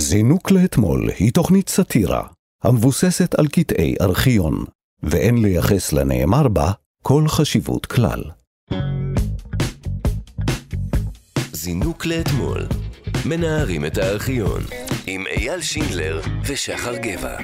זינוק לאתמול היא תוכנית סאטירה המבוססת על קטעי ארכיון, ואין לייחס לנאמר בה כל חשיבות כלל. זינוק לאתמול, מנערים את הארכיון, עם אייל שינדלר ושחר גבע.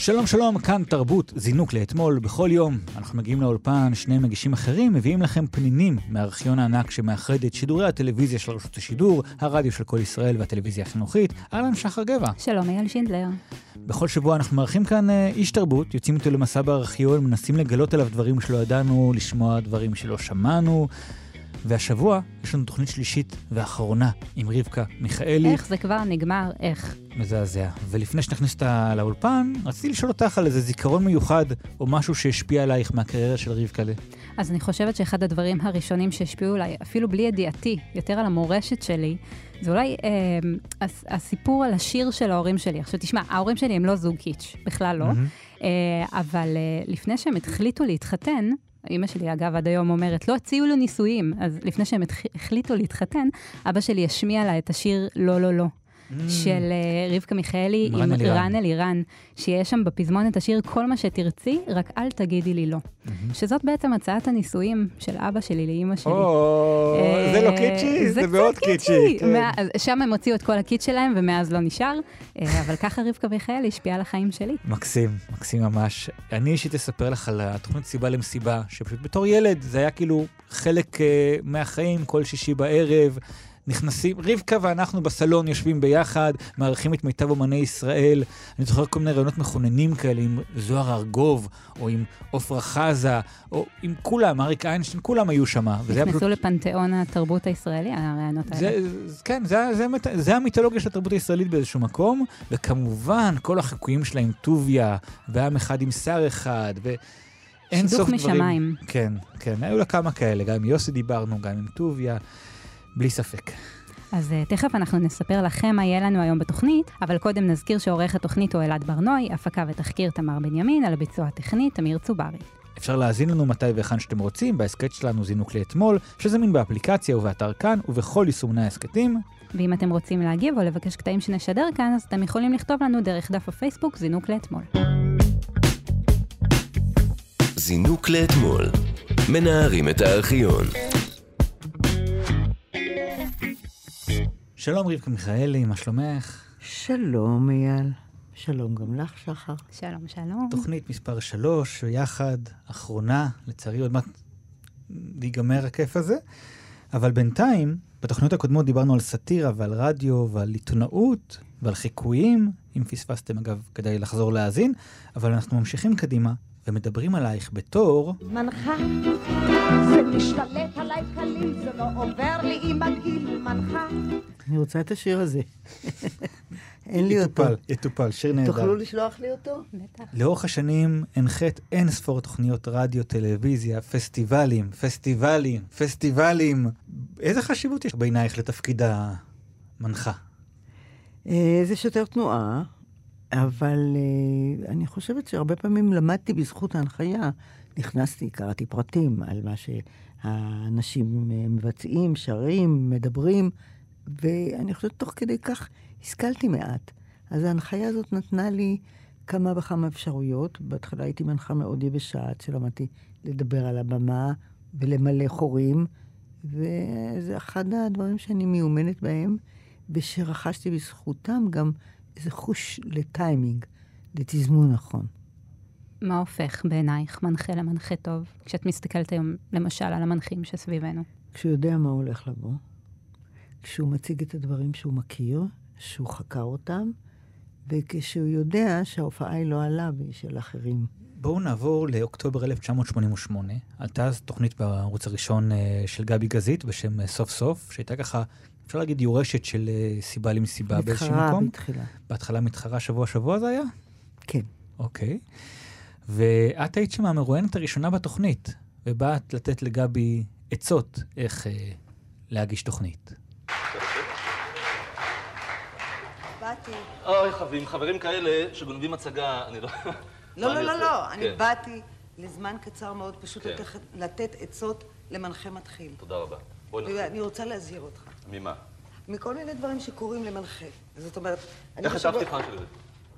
שלום שלום, כאן תרבות, זינוק לאתמול. בכל יום אנחנו מגיעים לאולפן, שני מגישים אחרים מביאים לכם פנינים מהארכיון הענק שמאחד את שידורי הטלוויזיה של רשות השידור, הרדיו של כל ישראל והטלוויזיה החינוכית. אהלן, שחר גבע. שלום, אייל שינדלר. בכל שבוע אנחנו מארחים כאן אה, איש תרבות, יוצאים איתו למסע בארכיון, מנסים לגלות עליו דברים שלא ידענו, לשמוע דברים שלא שמענו. והשבוע יש לנו תוכנית שלישית ואחרונה עם רבקה מיכאלי. איך זה כבר נגמר? איך? מזעזע. ולפני שנכניס אותה לאולפן, רציתי לשאול אותך על איזה זיכרון מיוחד, או משהו שהשפיע עלייך מהקריירה של רבקלה. אז אני חושבת שאחד הדברים הראשונים שהשפיעו עליי, אפילו בלי ידיעתי, יותר על המורשת שלי, זה אולי אה, הס, הסיפור על השיר של ההורים שלי. עכשיו תשמע, ההורים שלי הם לא זוג קיץ', בכלל לא. Mm-hmm. אה, אבל אה, לפני שהם החליטו להתחתן, אימא שלי, אגב, עד היום אומרת, לא הציעו לו נישואים. אז לפני שהם החליטו להתחתן, אבא שלי השמיע לה את השיר "לא, לא, לא". של uh, רבקה מיכאלי עם רן אלירן, שיש שם בפזמון את השיר כל מה שתרצי, רק אל תגידי לי לא. שזאת בעצם הצעת הנישואים של אבא שלי לאימא שלי. או, זה לא קיצ'י, זה מאוד קיצ'י. כן. שם הם הוציאו את כל הקיט שלהם, ומאז לא נשאר, אה, אבל ככה רבקה מיכאלי השפיעה על החיים שלי. מקסים, מקסים ממש. אני אישית אספר לך על התוכנית סיבה למסיבה, שפשוט בתור ילד זה היה כאילו חלק אה, מהחיים, כל שישי בערב. נכנסים, רבקה ואנחנו בסלון יושבים ביחד, מארחים את מיטב אומני ישראל. אני זוכר כל מיני רעיונות מכוננים כאלה עם זוהר ארגוב, או עם עפרה חזה, או עם כולם, אריק איינשטיין, כולם היו שם. נכנסו פשוט... לפנתיאון התרבות הישראלי, הרעיונות האלה. זה, כן, זה, זה, זה, זה המיתולוגיה של התרבות הישראלית באיזשהו מקום, וכמובן, כל החיקויים שלה עם טוביה, ועם אחד עם שר אחד, ו... אין סוף דברים. שידוך משמיים. כן, כן, היו לה כמה כאלה, גם עם יוסי דיברנו, גם עם טוביה. בלי ספק. אז uh, תכף אנחנו נספר לכם מה יהיה לנו היום בתוכנית, אבל קודם נזכיר שעורך התוכנית הוא אלעד ברנועי, הפקה ותחקיר תמר בנימין, על הביצוע הטכני תמיר צוברי. אפשר להאזין לנו מתי והיכן שאתם רוצים, בהסכת שלנו זינוק לאתמול, שזמין באפליקציה ובאתר כאן ובכל יישומני ההסכתים. ואם אתם רוצים להגיב או לבקש קטעים שנשדר כאן, אז אתם יכולים לכתוב לנו דרך דף הפייסבוק זינוק לאתמול. זינוק לאתמול, מנערים את הארכיון. שלום רבקה מיכאלי, מה שלומך? שלום אייל. שלום גם לך, שחר. שלום, שלום. תוכנית מספר 3, יחד, אחרונה, לצערי עוד מעט ייגמר הכיף הזה. אבל בינתיים, בתוכניות הקודמות דיברנו על סאטירה ועל רדיו ועל עיתונאות ועל חיקויים. אם פספסתם, אגב, כדאי לחזור להאזין. אבל אנחנו ממשיכים קדימה ומדברים עלייך בתור... מנחה, זה משתלט עליי קליל, זה לא עובר לי עם הגיל, מנחה. אני רוצה את השיר הזה. אין לי אותו. יטופל, יטופל, שיר נהדר. תוכלו לשלוח לי אותו? בטח. לאורך השנים הנחית אין ספור תוכניות רדיו, טלוויזיה, פסטיבלים, פסטיבלים, פסטיבלים. איזה חשיבות יש בעינייך לתפקיד המנחה? אה, זה שוטר תנועה. אבל uh, אני חושבת שהרבה פעמים למדתי בזכות ההנחיה. נכנסתי, קראתי פרטים על מה שהאנשים אה, מבצעים, שרים, מדברים, ואני חושבת תוך כדי כך השכלתי מעט. אז ההנחיה הזאת נתנה לי כמה וכמה אפשרויות. בהתחלה הייתי מנחה מאוד יבשה, עד שלמדתי לדבר על הבמה ולמלא חורים, וזה אחד הדברים שאני מיומנת בהם, ושרכשתי בזכותם גם איזה חוש לטיימינג, לתזמון נכון. מה הופך בעינייך מנחה למנחה טוב, כשאת מסתכלת היום, למשל, על המנחים שסביבנו? כשהוא יודע מה הולך לבוא, כשהוא מציג את הדברים שהוא מכיר, שהוא חקר אותם, וכשהוא יודע שההופעה היא לא עליו, היא של אחרים. בואו נעבור לאוקטובר 1988. עלתה אז תוכנית בערוץ הראשון אה, של גבי גזית בשם אה, סוף סוף, שהייתה ככה אפשר להגיד יורשת של uh, סיבה למסיבה באיזשהו מקום? מתחרה בתחילה. בהתחלה מתחרה שבוע-שבוע זה היה? כן. אוקיי. ואת היית שם המרואיינת הראשונה בתוכנית, ובאת לתת לגבי עצות איך uh, להגיש תוכנית. באתי. אוי, חברים, חברים כאלה שגונבים הצגה, אני לא... לא, לא, לא, לא, אני כן. באתי לזמן קצר מאוד פשוט כן. לתת עצות למנחה מתחיל. תודה רבה. אני רוצה להזהיר אותך. ממה? מכל מיני דברים שקורים למנחה. זאת אומרת, אני איך הייתה הפתיחה של זה?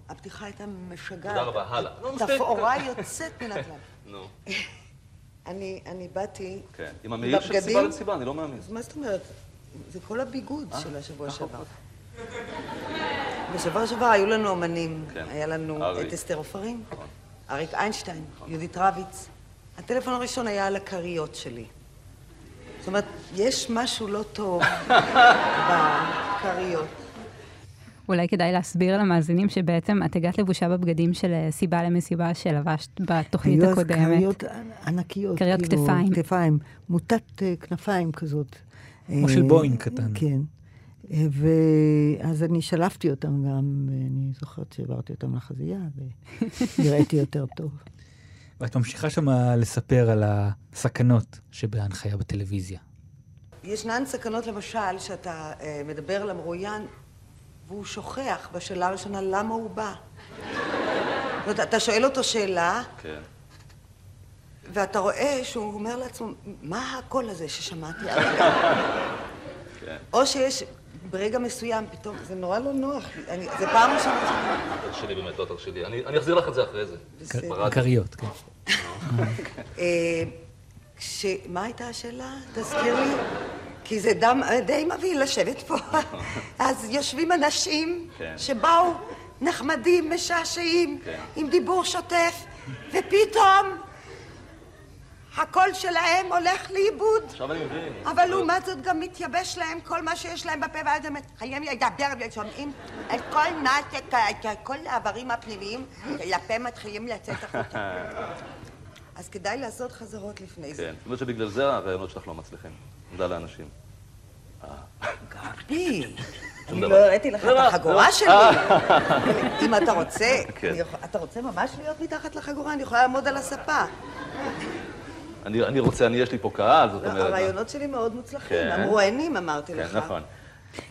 הפתיחה הייתה משגעת. תודה רבה, הלאה. נו, מספיק. תפאורה יוצאת מן הכלל. נו, אני, באתי... כן. עם המעיל של? סיבה למסיבה, אני לא מאמין. מה זאת אומרת? זה כל הביגוד של השבוע ככה שעבר. בשבוע שעבר היו לנו אמנים. כן. היה לנו. את אסתר עופרים, נכון. אריק איינשטיין, יהודית רביץ. הטלפון הראשון היה על הכריות שלי. זאת אומרת, יש משהו לא טוב בכריות. אולי כדאי להסביר למאזינים שבעצם את הגעת לבושה בבגדים של אה, סיבה למסיבה שלבשת בתוכנית היו אז הקודמת. כריות ענקיות. כריות כאילו, כתפיים. כתפיים. מוטת אה, כנפיים כזאת. כמו אה, של בואינג קטן. כן. אה, ואז אני שלפתי אותם גם, ואני זוכרת שהעברתי אותם לחזייה, ונראיתי יותר טוב. ואת ממשיכה שם לספר על הסכנות שבהנחיה בטלוויזיה. ישנן סכנות, למשל, שאתה אה, מדבר למרואיין, והוא שוכח בשאלה הראשונה למה הוא בא. זאת אומרת, אתה שואל אותו שאלה, כן. ואתה רואה שהוא אומר לעצמו, מה הקול הזה ששמעתי הרגע? כן. או שיש ברגע מסוים, פתאום, זה נורא לא נוח לי. אני- זה פעם ראשונה שאני... תרשי לי באמת, לא תרשי לי. אני אני אחזיר לך את זה אחרי זה. בסדר. כריות, כן. אה, כש... מה הייתה השאלה? תזכיר לי. כי זה דם, די מבהיל לשבת פה. אז יושבים אנשים כן. שבאו נחמדים, משעשעים, כן. עם דיבור שוטף, ופתאום הקול שלהם הולך לאיבוד. עכשיו אני מבין. אבל לעומת זאת גם מתייבש להם כל מה שיש להם בפה, ואז הם חייבים לדבר ושומעים את כל מה ש... את כל האיברים הפנימיים לפה מתחילים לצאת החוצה. אז כדאי לעשות חזרות לפני זה. כן. זאת אומרת שבגלל זה הרעיונות שלך לא מצליחים. תודה לאנשים. גבי, שום אני. לא הראיתי לך לא, את לא, החגורה לא. שלי. אם אתה רוצה, כן. אתה רוצה ממש להיות מתחת לחגורה? אני יכולה לעמוד על הספה. אני אני רוצה, אני, יש לי פה קהל, זאת לא, אומרת... הרעיונות שלי מאוד מוצלחים. כן. המרואיינים, אמרתי לך. כן, נכון.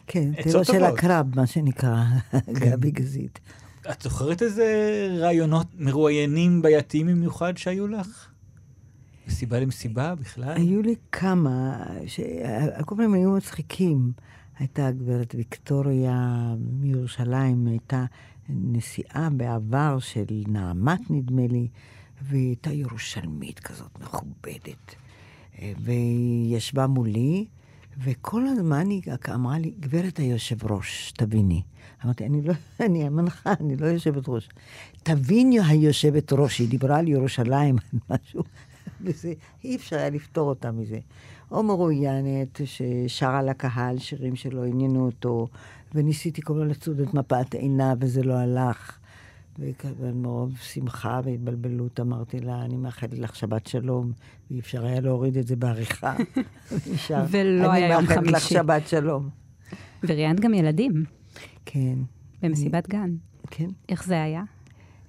כן, עצות טבע של. הקרב, מה שנקרא, גבי גזית. את זוכרת איזה רעיונות מרואיינים בעייתיים במיוחד שהיו לך? מסיבה למסיבה בכלל? היו לי כמה, שכל פעם היו מצחיקים. הייתה הגברת ויקטוריה מירושלים, הייתה נשיאה בעבר של נעמת, נדמה לי, והיא הייתה ירושלמית כזאת מכובדת. אה, והיא ישבה מולי, וכל הזמן היא אמרה לי, גברת היושב ראש, תביני. אמרתי, אני לא, אני המנחה, אני לא יושבת ראש. תביני היושבת ראש, היא דיברה על ירושלים, על משהו, וזה, אי אפשר היה לפתור אותה מזה. או מרואיינת ששרה לקהל שירים שלא עניינו אותו, וניסיתי כל הזמן לצוד את מפת עינה, וזה לא הלך. וכמובן מרוב שמחה והתבלבלות אמרתי לה, אני מאחלת לך שבת שלום, ואי אפשר היה להוריד את זה בעריכה. ולא היה יום אני מאחלת לך חמישי. שבת שלום. וראיינת גם ילדים כן, במסיבת גן. כן. איך זה היה?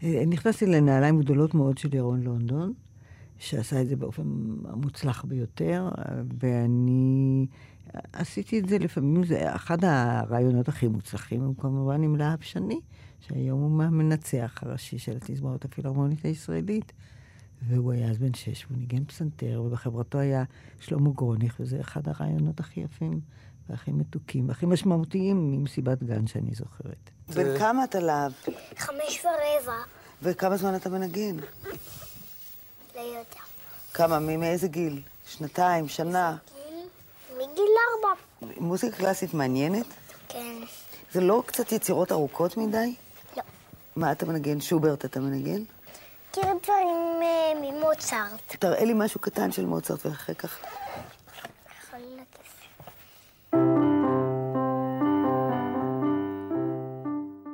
אה, נכנסתי לנעליים גדולות מאוד של ירון לונדון, שעשה את זה באופן המוצלח ביותר, ואני עשיתי את זה לפעמים, זה אחד הרעיונות הכי מוצלחים, הוא כמובן עם להב שני, שהיום הוא המנצח הראשי של התזמורת הפילהרמונית הישראלית. והוא היה אז בן שש, והוא ניגן פסנתר, ובחברתו היה שלמה גרוניך, וזה אחד הרעיונות הכי יפים והכי מתוקים, והכי משמעותיים ממסיבת גן שאני זוכרת. בן כמה אתה להב? חמש ורבע וכמה זמן אתה מנגן? ליותר. כמה? מ- מאיזה גיל? שנתיים? שנה? גיל? מגיל ארבע. מוזיקה קלאסית מעניינת? כן. זה לא קצת יצירות ארוכות מדי? מה אתה מנגן? שוברט אתה מנגן? מכיר דברים אה, ממוצרט. תראה לי משהו קטן של מוצרט ואחר כך.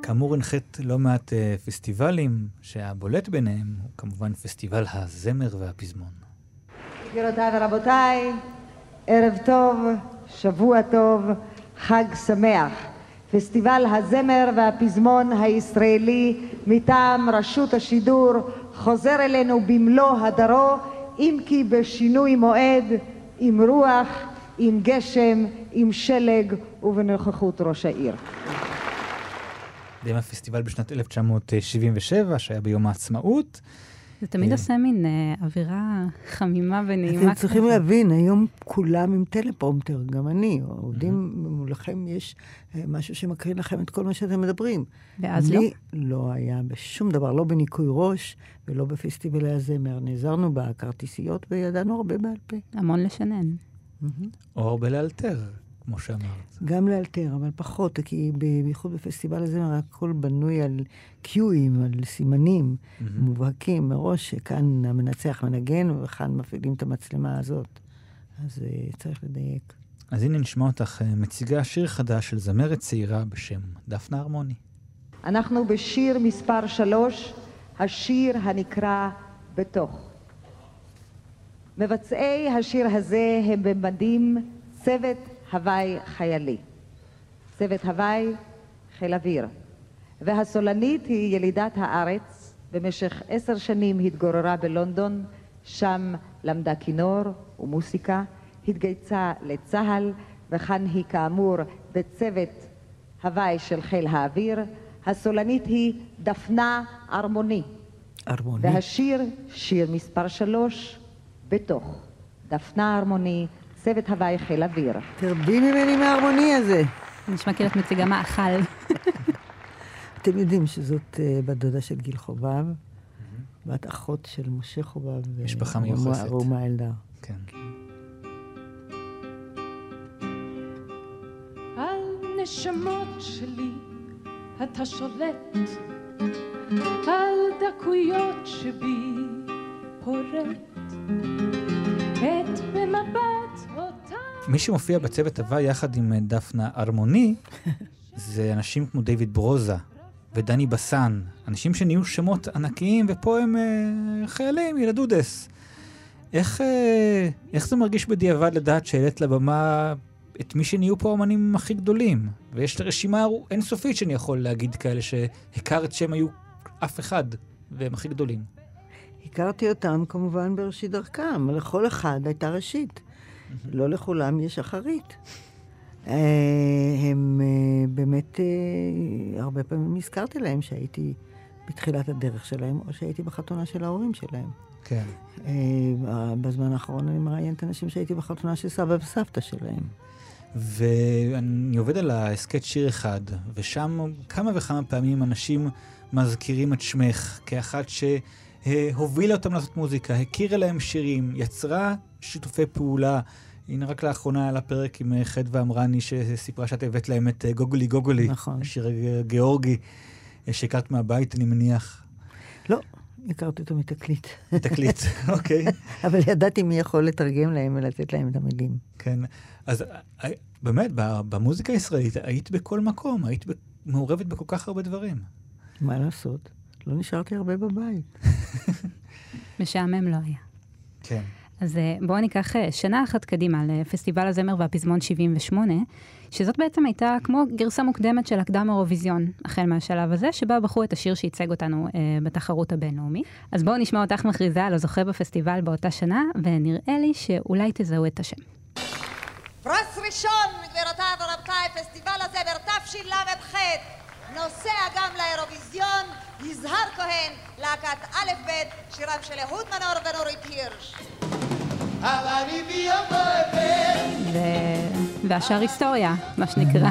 כאמור, הנחית לא מעט אה, פסטיבלים, שהבולט ביניהם הוא כמובן פסטיבל הזמר והפזמון. גבירותיי ורבותיי, ערב טוב, שבוע טוב, חג שמח. פסטיבל הזמר והפזמון הישראלי מטעם רשות השידור חוזר אלינו במלוא הדרו, אם כי בשינוי מועד, עם רוח, עם גשם, עם שלג ובנוכחות ראש העיר. די הפסטיבל בשנת 1977, שהיה ביום העצמאות. זה תמיד עושה מין אה, אווירה חמימה ונעימה. אתם צריכים להבין, היום כולם עם טלפרומטר, גם אני. עובדים מולכם, יש אה, משהו שמקרין לכם את כל מה שאתם מדברים. ואז לא? לי לא היה בשום דבר, לא בניקוי ראש ולא בפסטיבלי הזמר. נעזרנו בכרטיסיות וידענו הרבה בעל פה. המון לשנן. או בלאלתר, כמו שאמרת. גם לאלתר, אבל פחות, כי בייחוד בפסטיבל הזמר הכל בנוי על קיואים, על סימנים מובהקים מראש, שכאן המנצח מנגן וכאן מפעילים את המצלמה הזאת. אז uh, צריך לדייק. אז הנה נשמע אותך אה, מציגה שיר חדש של זמרת צעירה בשם דפנה הרמוני. אנחנו בשיר מספר שלוש, השיר הנקרא בתוך. מבצעי השיר הזה הם במדים צוות הוואי חיילי. צוות הוואי חיל אוויר. והסולנית היא ילידת הארץ, במשך עשר שנים התגוררה בלונדון, שם למדה כינור ומוסיקה, התגייסה לצה"ל, וכאן היא כאמור בצוות הוואי של חיל האוויר. הסולנית היא דפנה ארמוני. ארמוני. והשיר, שיר מספר שלוש, בתוך. דפנה ארמוני, צוות הוואי חיל אוויר. תרבי ממני מההרמוני הזה. נשמע כאילו את מציגה מאכל. אתם יודעים שזאת uh, בת דודה של גיל חובב, בת אחות של משה חובב. משפחה מיוחסת. רומה אלדר. כן. על נשמות שלי אתה שולט, על דקויות שבי פורט, מי שמופיע בצוות הבא יחד עם אה, דפנה ארמוני, זה אנשים כמו דיוויד ברוזה ודני בסן, אנשים שנהיו שמות ענקיים, ופה הם אה, חיילים, ילדודס. איך, אה, איך זה מרגיש בדיעבד לדעת שהעלית לבמה את מי שנהיו פה האמנים הכי גדולים? ויש רשימה אינסופית שאני יכול להגיד כאלה שהכרת שהם היו אף אחד, והם הכי גדולים. הכרתי אותם כמובן בראשית דרכם, לכל אחד הייתה ראשית. לא לכולם יש אחרית. אה, הם אה, באמת, אה, הרבה פעמים הזכרתי להם שהייתי בתחילת הדרך שלהם, או שהייתי בחתונה של ההורים שלהם. כן. בזמן האחרון אני מראיינת אנשים שהייתי בחתונה של סבא וסבתא שלהם. ואני עובד על ההסכת שיר אחד, ושם כמה וכמה פעמים אנשים מזכירים את שמך כאחת שהובילה אותם לעשות מוזיקה, הכירה להם שירים, יצרה שיתופי פעולה. הנה רק לאחרונה היה לה פרק עם אה, חדווה אמרני שסיפרה שאת הבאת להם את אה, גוגולי גוגולי. נכון. השיר הגיאורגי אה, שהכרת מהבית, אני מניח. לא, הכרתי אותו מתקליט. תקליט, אוקיי. אבל ידעתי מי יכול לתרגם להם ולתת להם את המילים. כן, אז אה, באמת, במוזיקה הישראלית היית בכל מקום, היית מעורבת בכל כך הרבה דברים. מה לעשות? לא נשארתי הרבה בבית. משעמם לא היה. כן. אז אה, בואו ניקח אה, שנה אחת קדימה לפסטיבל הזמר והפזמון 78, שזאת בעצם הייתה כמו גרסה מוקדמת של הקדם אירוויזיון, החל מהשלב הזה, שבה בחרו את השיר שייצג אותנו אה, בתחרות הבינלאומית. אז בואו נשמע אותך מכריזה על הזוכה בפסטיבל באותה שנה, ונראה לי שאולי תזהו את השם. פרס ראשון, גבירותיי ורבותיי, פסטיבל הזמר תשל"ח, נוסע גם לאירוויזיון, יזהר כהן, להקת א' ב', שירם של אהוד מנור ונורית הירש. והשאר היסטוריה, מה שנקרא.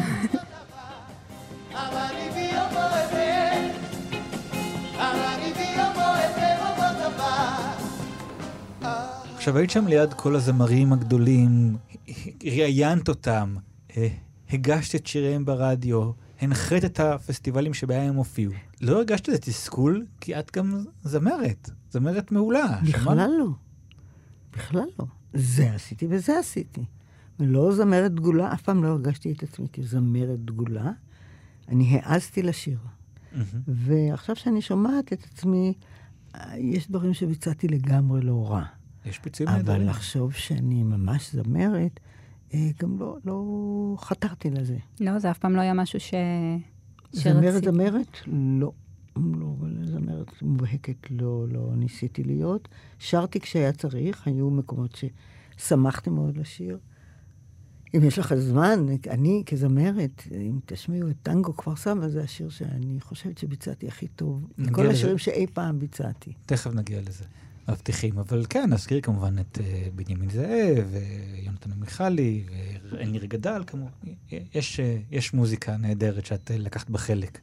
עכשיו היית שם ליד כל הזמרים הגדולים, ראיינת אותם, אה, הגשת את שיריהם ברדיו, הנחית את הפסטיבלים שבהם הם הופיעו. לא הרגשת איזה תסכול? כי את גם זמרת, זמרת מעולה. בכלל לא. בכלל לא. זה עשיתי וזה עשיתי. ולא זמרת דגולה, אף פעם לא הרגשתי את עצמי כזמרת דגולה. אני העזתי לשיר. ועכשיו שאני שומעת את עצמי, יש דברים שביצעתי לגמרי לא רע. יש פיצויים אבל נהדרים. לחשוב שאני ממש זמרת, גם לא, לא חתרתי לזה. לא, זה אף פעם לא היה משהו ש... זמרת. זמרת? לא. לא, אבל זמרת מובהקת לא, לא ניסיתי להיות. שרתי כשהיה צריך, היו מקומות ששמחתי מאוד לשיר. אם יש לך זמן, אני כזמרת, אם תשמיעו את טנגו כפר סבא, זה השיר שאני חושבת שביצעתי הכי טוב. כל לזה. השירים שאי פעם ביצעתי. תכף נגיע לזה, מבטיחים. אבל כן, נזכיר כמובן את אה, בנימין זאב, ויונתן עמיחלי, וניר גדל, כמובן. יש, אה, יש מוזיקה נהדרת שאת אה, לקחת בה חלק.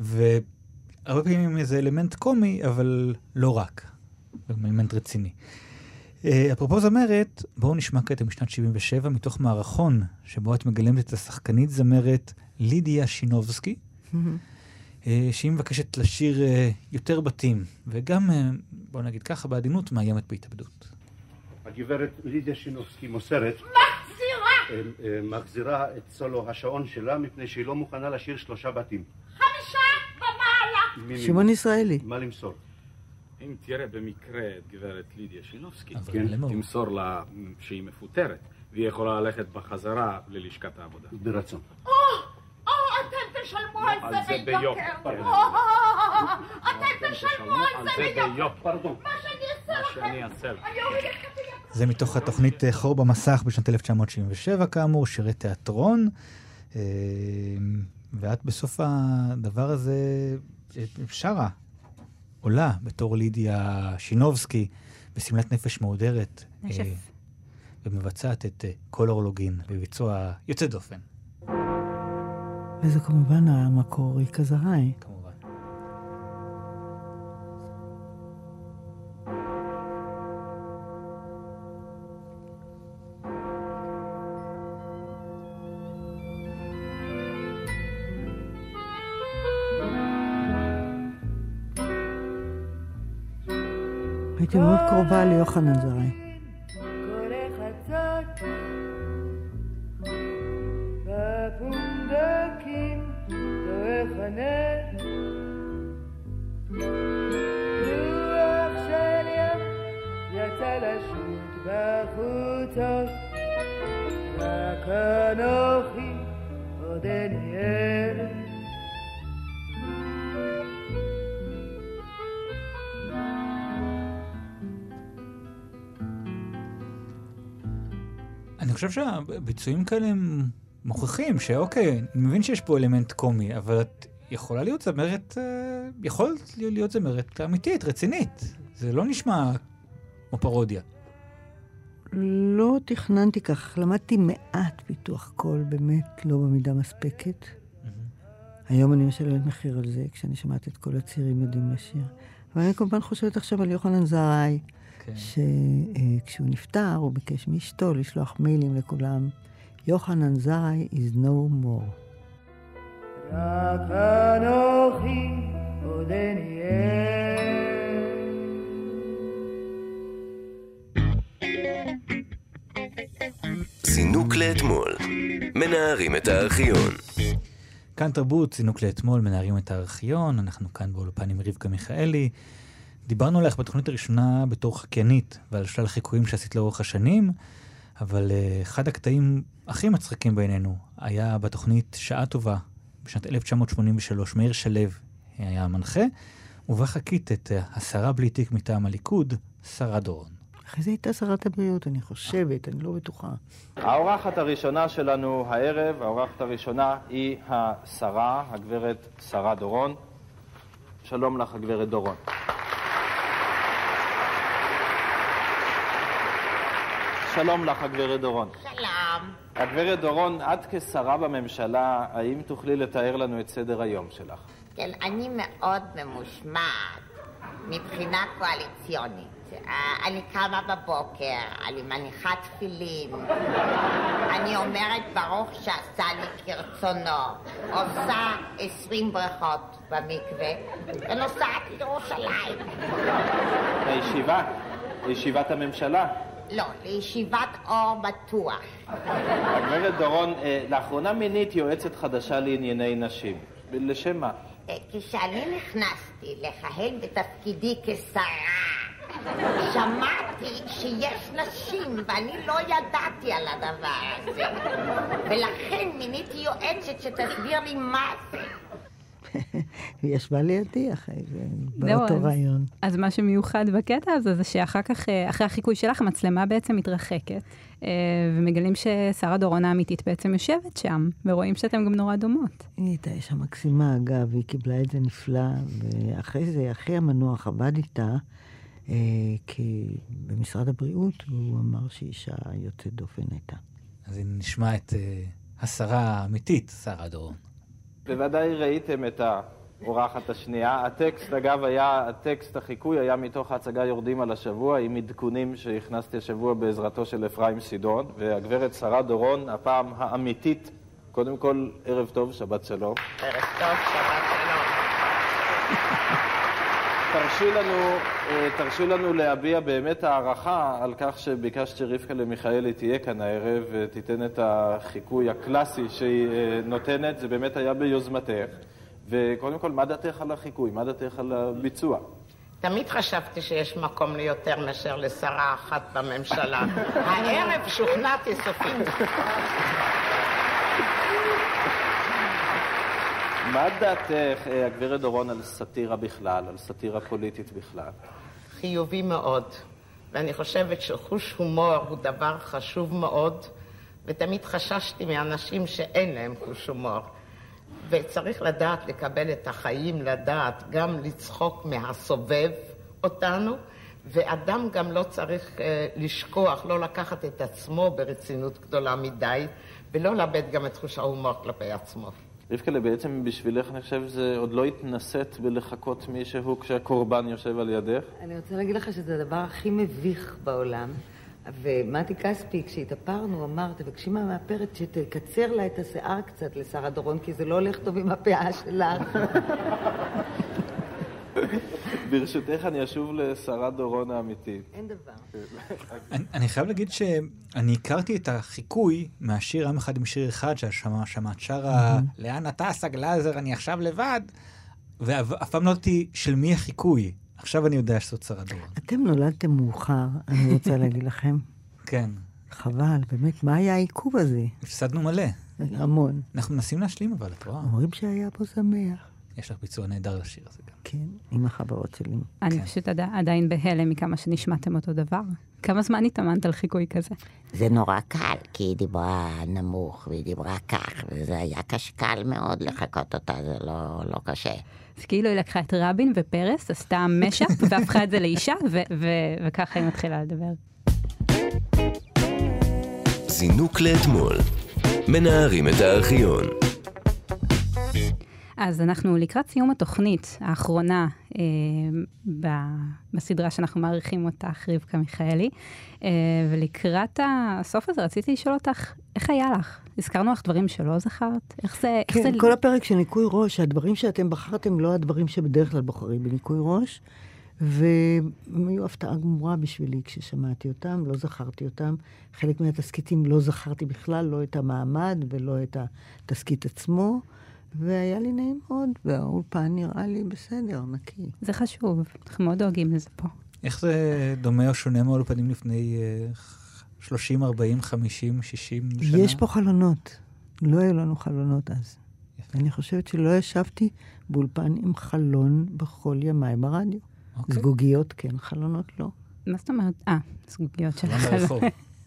והרבה פעמים איזה אלמנט קומי, אבל לא רק. אלמנט רציני. אה, אפרופו זמרת, בואו נשמע קטע משנת 77 מתוך מערכון, שבו את מגלמת את השחקנית זמרת לידיה שינובסקי, אה, שהיא מבקשת לשיר אה, יותר בתים, וגם, אה, בואו נגיד ככה, בעדינות, מאיימת בהתאבדות. הגברת לידיה שינובסקי מוסרת, מחזירה! אה, אה, מחזירה את סולו השעון שלה מפני שהיא לא מוכנה לשיר שלושה בתים. חמישה ומעלה! שמעון ישראלי. מה למסור? אם תראה במקרה את גברת לידיה שינובסקי, כן. תמסור לה שהיא מפוטרת, והיא יכולה ללכת בחזרה ללשכת העבודה. ברצון. או, תשלמו על זה ביוקר. אתם תשלמו על זה ביוקר! מה שאני אעשה לכם! זה מתוך התוכנית אה, חור במסך בשנת 1977, כאמור, שירי תיאטרון. אה, ואת בסוף הדבר הזה אה, שרה, עולה בתור לידיה שינובסקי, בשמלת נפש מהודרת. נשף. ומבצעת את כל אורלוגין בביצוע יוצא דופן. וזה כמובן המקור ריקה זרעי. כמובן. הייתי מאוד קרובה ליוחנן זרעי. אני חושב שהביצועים כאלה הם מוכיחים שאוקיי, אני מבין שיש פה אלמנט קומי, אבל את יכולה להיות זמרת, אה, יכול להיות זמרת אמיתית, רצינית. זה לא נשמע כמו פרודיה. לא תכננתי כך, למדתי מעט פיתוח קול, באמת לא במידה מספקת. היום אני משלמת מחיר על זה, כשאני שומעת את כל הצעירים יודעים לשיר. אבל אני כמובן חושבת עכשיו על יוחנן זרעי, כן. שכשהוא נפטר, הוא ביקש מאשתו לשלוח מיילים לכולם. יוחנן זרעי is no more. רק אנוכי זינוק לאתמול. מנערים את הארכיון. כאן תרבות, זינוק לאתמול, מנערים את הארכיון, אנחנו כאן באולפן עם רבקה מיכאלי. דיברנו עליך בתוכנית הראשונה בתור חקיינית ועל שלל חיקויים שעשית לאורך השנים, אבל uh, אחד הקטעים הכי מצחיקים בעינינו היה בתוכנית שעה טובה בשנת 1983, מאיר שלו היה המנחה, ובה חקית את uh, השרה בלי תיק מטעם הליכוד, שרה דורון. אחרי זה הייתה שרת הבריאות, אני חושבת, אני לא בטוחה. האורחת הראשונה שלנו הערב, האורחת הראשונה היא השרה, הגברת שרה דורון. שלום לך, הגברת דורון. שלום לך, הגברת דורון. שלום. הגברת דורון, את כשרה בממשלה, האם תוכלי לתאר לנו את סדר היום שלך? כן, אני מאוד ממושמעת מבחינה קואליציונית. אה, אני קמה בבוקר, אני מניחה תפילין, אני אומרת ברוך שעשה לי כרצונו, עושה עשרים ברכות במקווה ונוסעת לירושלים. לישיבה? לישיבת הממשלה? לא, לישיבת אור בטוח. הגברת דורון, אה, לאחרונה מינית יועצת חדשה לענייני נשים. לשם מה? אה, כשאני נכנסתי לכהן בתפקידי כשרה, שמעתי שיש נשים ואני לא ידעתי על הדבר הזה ולכן מיניתי יועצת שתסביר לי מה זה. היא ישבה לידי אחרי זה, באותו אז- רעיון. אז מה שמיוחד בקטע הזה זה שאחר כך, אה, אחרי החיקוי שלך, המצלמה בעצם מתרחקת, אה, ומגלים ששרה דורון האמיתית בעצם יושבת שם, ורואים שאתן גם נורא דומות. היא הייתה אישה מקסימה, אגב, היא קיבלה את זה נפלא, ואחרי זה אחי המנוח עבד איתה, אה, כי במשרד הבריאות הוא אמר שהיא אישה יוצאת דופן הייתה. אז נשמע את השרה האמיתית, שרה דורון. בוודאי ראיתם את האורחת השנייה. הטקסט, אגב, היה, הטקסט החיקוי היה מתוך ההצגה יורדים על השבוע, עם עדכונים שהכנסתי השבוע בעזרתו של אפרים סידון, והגברת שרה דורון, הפעם האמיתית, קודם כל, ערב טוב, שבת שלום. ערב טוב, שבת שלום. תרשי לנו, אה, תרשי לנו להביע באמת הערכה על כך שביקשת שרבקה למיכאלי תהיה כאן הערב ותיתן את החיקוי הקלאסי שהיא אה, נותנת, זה באמת היה ביוזמתך. וקודם כל, מה דעתך על החיקוי? מה דעתך על הביצוע? תמיד חשבתי שיש מקום ליותר מאשר לשרה אחת בממשלה. הערב שוכנעתי סופית. מה דעתך, אה, הגברת דורון, על סאטירה בכלל, על סאטירה פוליטית בכלל? חיובי מאוד, ואני חושבת שחוש הומור הוא דבר חשוב מאוד, ותמיד חששתי מאנשים שאין להם חוש הומור. וצריך לדעת לקבל את החיים, לדעת גם לצחוק מהסובב אותנו, ואדם גם לא צריך אה, לשכוח, לא לקחת את עצמו ברצינות גדולה מדי, ולא לאבד גם את חוש ההומור כלפי עצמו. רבקלה, בעצם בשבילך, אני חושב, זה עוד לא התנסית בלחקות מישהו כשהקורבן יושב על ידך? אני רוצה להגיד לך שזה הדבר הכי מביך בעולם. ומתי כספי, כשהתאפרנו, אמר, תבקשי מהמאפרת שתקצר לה את השיער קצת לשרה דורון, כי זה לא הולך טוב עם הפאה שלך. ברשותך, אני אשוב לשרה דורון האמיתית. אין דבר. אני, חייב להגיד שאני הכרתי את החיקוי מהשיר עם אחד עם שיר אחד, ששמעת שרה, לאן אתה גלאזר, אני עכשיו לבד, ואף פעם לא ידעתי של מי החיקוי. עכשיו אני יודע שזאת שרה דורון. אתם נולדתם מאוחר, אני רוצה להגיד לכם. כן. חבל, באמת, מה היה העיכוב הזה? הפסדנו מלא. המון. אנחנו מנסים להשלים אבל, את רואה? אומרים שהיה פה שמח. יש לך ביצוע נהדר לשיר הזה גם. כן, עם החברות שלי. אני פשוט עד- עדיין בהלם מכמה שנשמעתם אותו דבר. כמה זמן התאמנת על חיקוי כזה? זה נורא קל, כי היא דיברה נמוך והיא דיברה כך, וזה היה קש קל מאוד לחקות אותה, זה לא, לא קשה. אז כאילו היא לקחה את רבין ופרס, עשתה משאפ והפכה את זה לאישה, ו- ו- וככה היא מתחילה לדבר. זינוק לאתמול. מנערים את הארכיון. אז אנחנו לקראת סיום התוכנית האחרונה אה, ב- בסדרה שאנחנו מעריכים אותך, רבקה מיכאלי, אה, ולקראת הסוף הזה רציתי לשאול אותך, איך היה לך? הזכרנו לך דברים שלא זכרת? איך זה... איך כן, זה... כל הפרק של ניקוי ראש, הדברים שאתם בחרתם לא הדברים שבדרך כלל בוחרים בניקוי ראש, והם היו הפתעה גמורה בשבילי כששמעתי אותם, לא זכרתי אותם. חלק מהתסכיתים לא זכרתי בכלל, לא את המעמד ולא את התסכית עצמו, והיה לי נעים מאוד, והאולפן נראה לי בסדר, נקי. זה חשוב, אנחנו מאוד דואגים לזה פה. איך זה דומה או שונה מהאולפנים לפני אה, 30, 40, 50, 60 שנה? יש פה חלונות. לא היו לנו חלונות אז. אני חושבת שלא ישבתי באולפן עם חלון בכל ימיי ברדיו. אוקיי. זגוגיות כן, חלונות לא. מה זאת אומרת? אה, זגוגיות של חלון החלון. ברחוב.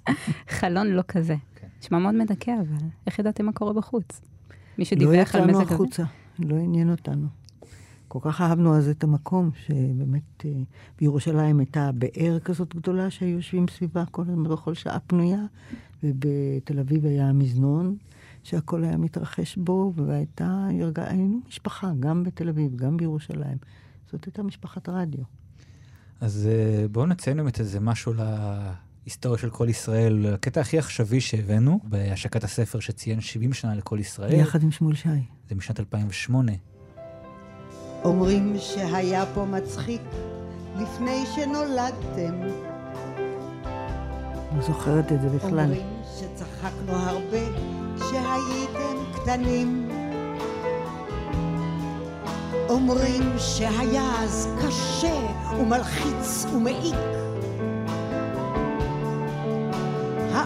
חלון לא כזה. נשמע מאוד מדכא, אבל איך ידעתם מה קורה בחוץ? מישהו לא דיווח על יצאנו מזג אוויר? החוצה, לא עניין אותנו. כל כך אהבנו אז את המקום, שבאמת אה, בירושלים הייתה באר כזאת גדולה שהיו יושבים סביבה כל הזמן בכל שעה פנויה, ובתל אביב היה המזנון, שהכל היה מתרחש בו, והייתה, היינו משפחה, גם בתל אביב, גם בירושלים. זאת הייתה משפחת רדיו. אז אה, בואו נציין באמת איזה משהו להיסטוריה של כל ישראל. הקטע הכי עכשווי שהבאנו בהשקת הספר שציין 70 שנה לכל ישראל. יחד עם שמואל שי. זה משנת 2008. אומרים שהיה פה מצחיק לפני שנולדתם. לא זוכרת את זה בכלל. אומרים שצחקנו הרבה כשהייתם קטנים. אומרים שהיה אז קשה ומלחיץ ומעיק.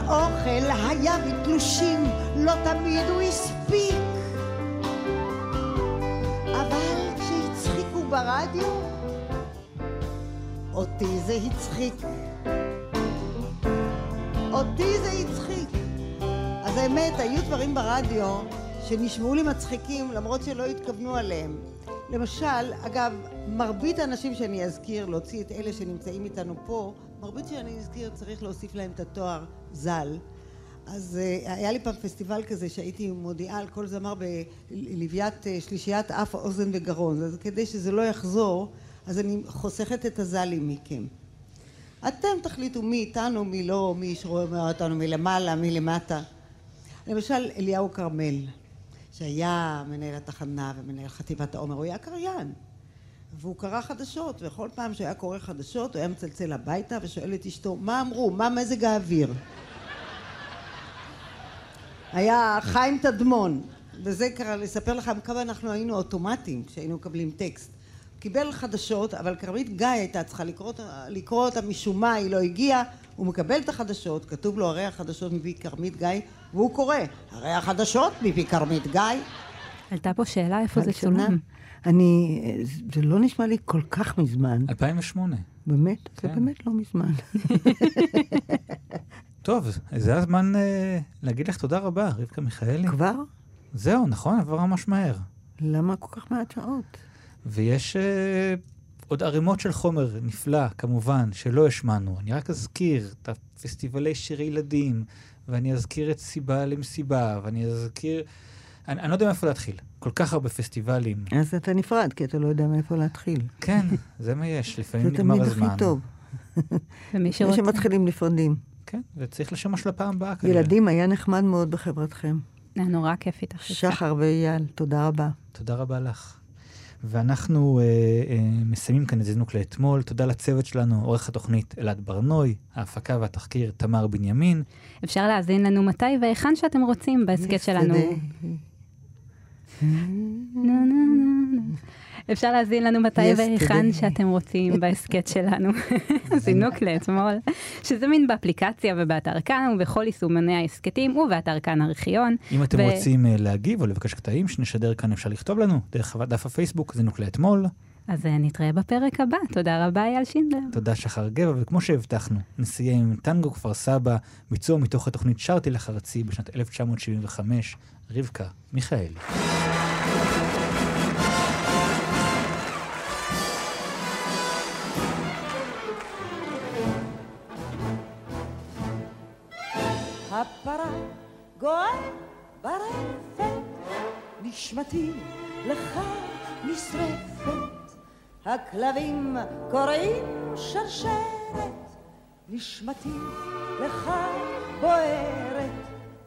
האוכל היה בתלושים, לא תמיד הוא הספיק. אבל ברדיו? אותי זה הצחיק. אותי זה הצחיק. אז האמת, היו דברים ברדיו שנשמעו לי מצחיקים למרות שלא התכוונו עליהם. למשל, אגב, מרבית האנשים שאני אזכיר, להוציא את אלה שנמצאים איתנו פה, מרבית שאני אזכיר צריך להוסיף להם את התואר ז"ל. אז uh, היה לי פעם פסטיבל כזה שהייתי מודיעה על כל זמר בלוויית uh, שלישיית אף, אוזן וגרון. אז כדי שזה לא יחזור, אז אני חוסכת את הז"לים מכם. אתם תחליטו מי איתנו, מי לא, מי שרואה אותנו מלמעלה, מי למטה. למשל, אליהו כרמל, שהיה מנהל התחנה ומנהל חטיבת העומר, הוא היה קריין. והוא קרא חדשות, וכל פעם שהיה קורא חדשות, הוא היה מצלצל הביתה ושואל את אשתו, מה אמרו? מה מזג האוויר? היה חיים תדמון, וזה קרה, לספר לכם כמה אנחנו היינו אוטומטיים כשהיינו מקבלים טקסט. קיבל חדשות, אבל כרמית גיא הייתה צריכה לקרוא, לקרוא אותה משום מה, היא לא הגיעה, הוא מקבל את החדשות, כתוב לו הרי החדשות מפי כרמית גיא, והוא קורא, הרי החדשות מפי כרמית גיא. עלתה פה שאלה איפה זה צולם. אני, זה לא נשמע לי כל כך מזמן. 2008. באמת? כן. זה באמת לא מזמן. טוב, זה הזמן אה, להגיד לך תודה רבה, רבקה מיכאלי. כבר? זהו, נכון, עבר ממש מהר. למה כל כך מעט שעות? ויש אה, עוד ערימות של חומר נפלא, כמובן, שלא השמענו. אני רק אזכיר את הפסטיבלי שירי ילדים, ואני אזכיר את סיבה למסיבה, ואני אזכיר... אני, אני לא יודע מאיפה להתחיל. כל כך הרבה פסטיבלים. אז אתה נפרד, כי אתה לא יודע מאיפה להתחיל. כן, זה מה יש, לפעמים נגמר הזמן. זה תמיד הכי טוב. ומי שרוצה... שמתחילים נפרדים. כן, וצריך לשמש לפעם הבאה כנראה. ילדים, היה נחמד מאוד בחברתכם. היה נורא כיף איתך. שחר ואייל, תודה רבה. תודה רבה לך. ואנחנו אה, אה, מסיימים כאן את זינוק לאתמול. תודה לצוות שלנו, עורך התוכנית אלעד ברנוי, ההפקה והתחקיר תמר בנימין. אפשר להאזין לנו מתי והיכן שאתם רוצים בהסכת שלנו. אפשר להזין לנו מתי והיכן שאתם רוצים בהסכת שלנו. זינוק לאתמול, שזה מין באפליקציה ובאתר כאן ובכל יישומני ההסכתים ובאתר כאן ארכיון. אם אתם רוצים להגיב או לבקש קטעים שנשדר כאן אפשר לכתוב לנו דרך דף הפייסבוק זינוק לאתמול. אז נתראה בפרק הבא. תודה רבה, אייל שינדלר. תודה, שחר גבע, וכמו שהבטחנו, נסיים עם טנגו כפר סבא, ביצוע מתוך התוכנית שרתי לך ארצי בשנת 1975, רבקה מיכאלי. הפרה גוער ברפת, נשמתי לך נשרפת. הכלבים קוראים שרשרת, נשמתי לך בוערת.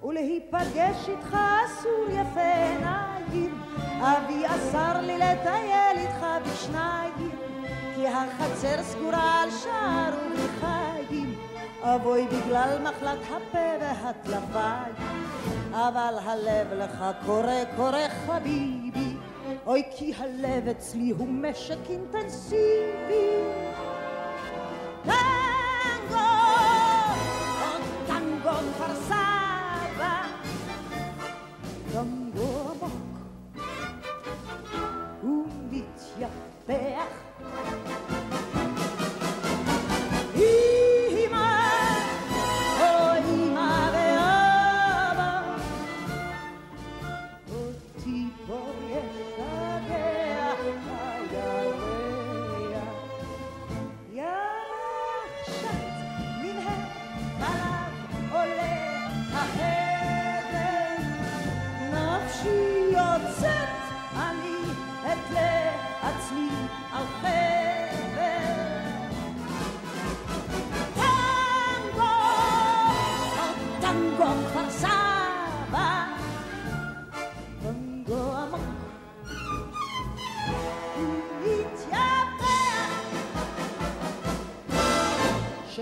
ולהיפגש איתך אסור יפה עיניים, אבי אסר לי לטייל איתך בשניים, כי החצר סגורה על שער ובחיים. אבוי בגלל מחלת הפה והטלפיים, אבל הלב לך קורא קורא חביבי, אוי כי הלב אצלי הוא משק אינטנסיבי.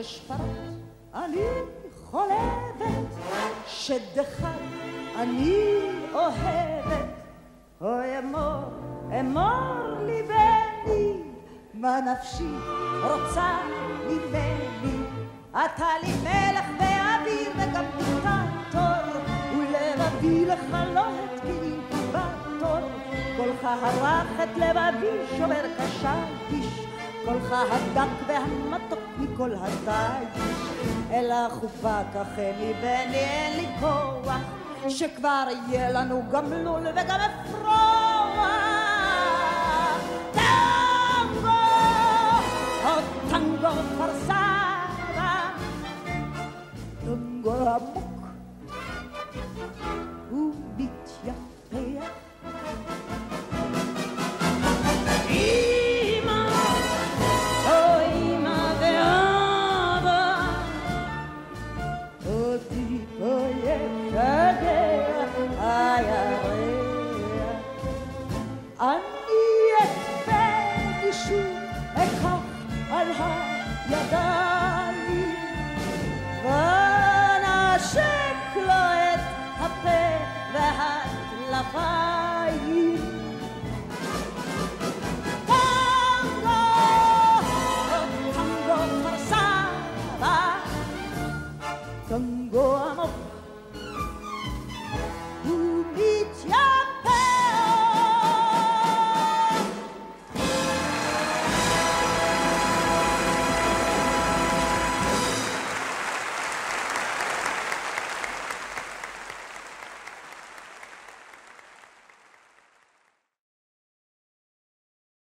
ששפט אני חולבת, שדחל אני אוהבת. אוי אמור, אמור ליבני, מה נפשי רוצה ממני. אתה לי מלך ואוויר וגם דיקטטור, ולבבי לך לא התקין בתור. כל הרך את לבבי שובר קשיש, קולך הדק והמתוק מכל הדיש, אל החופה קחני בני אין לי כוח, שכבר יהיה לנו גם לול וגם אפרוח. טנגו, או טנגו פרסרה, טנגו עמוק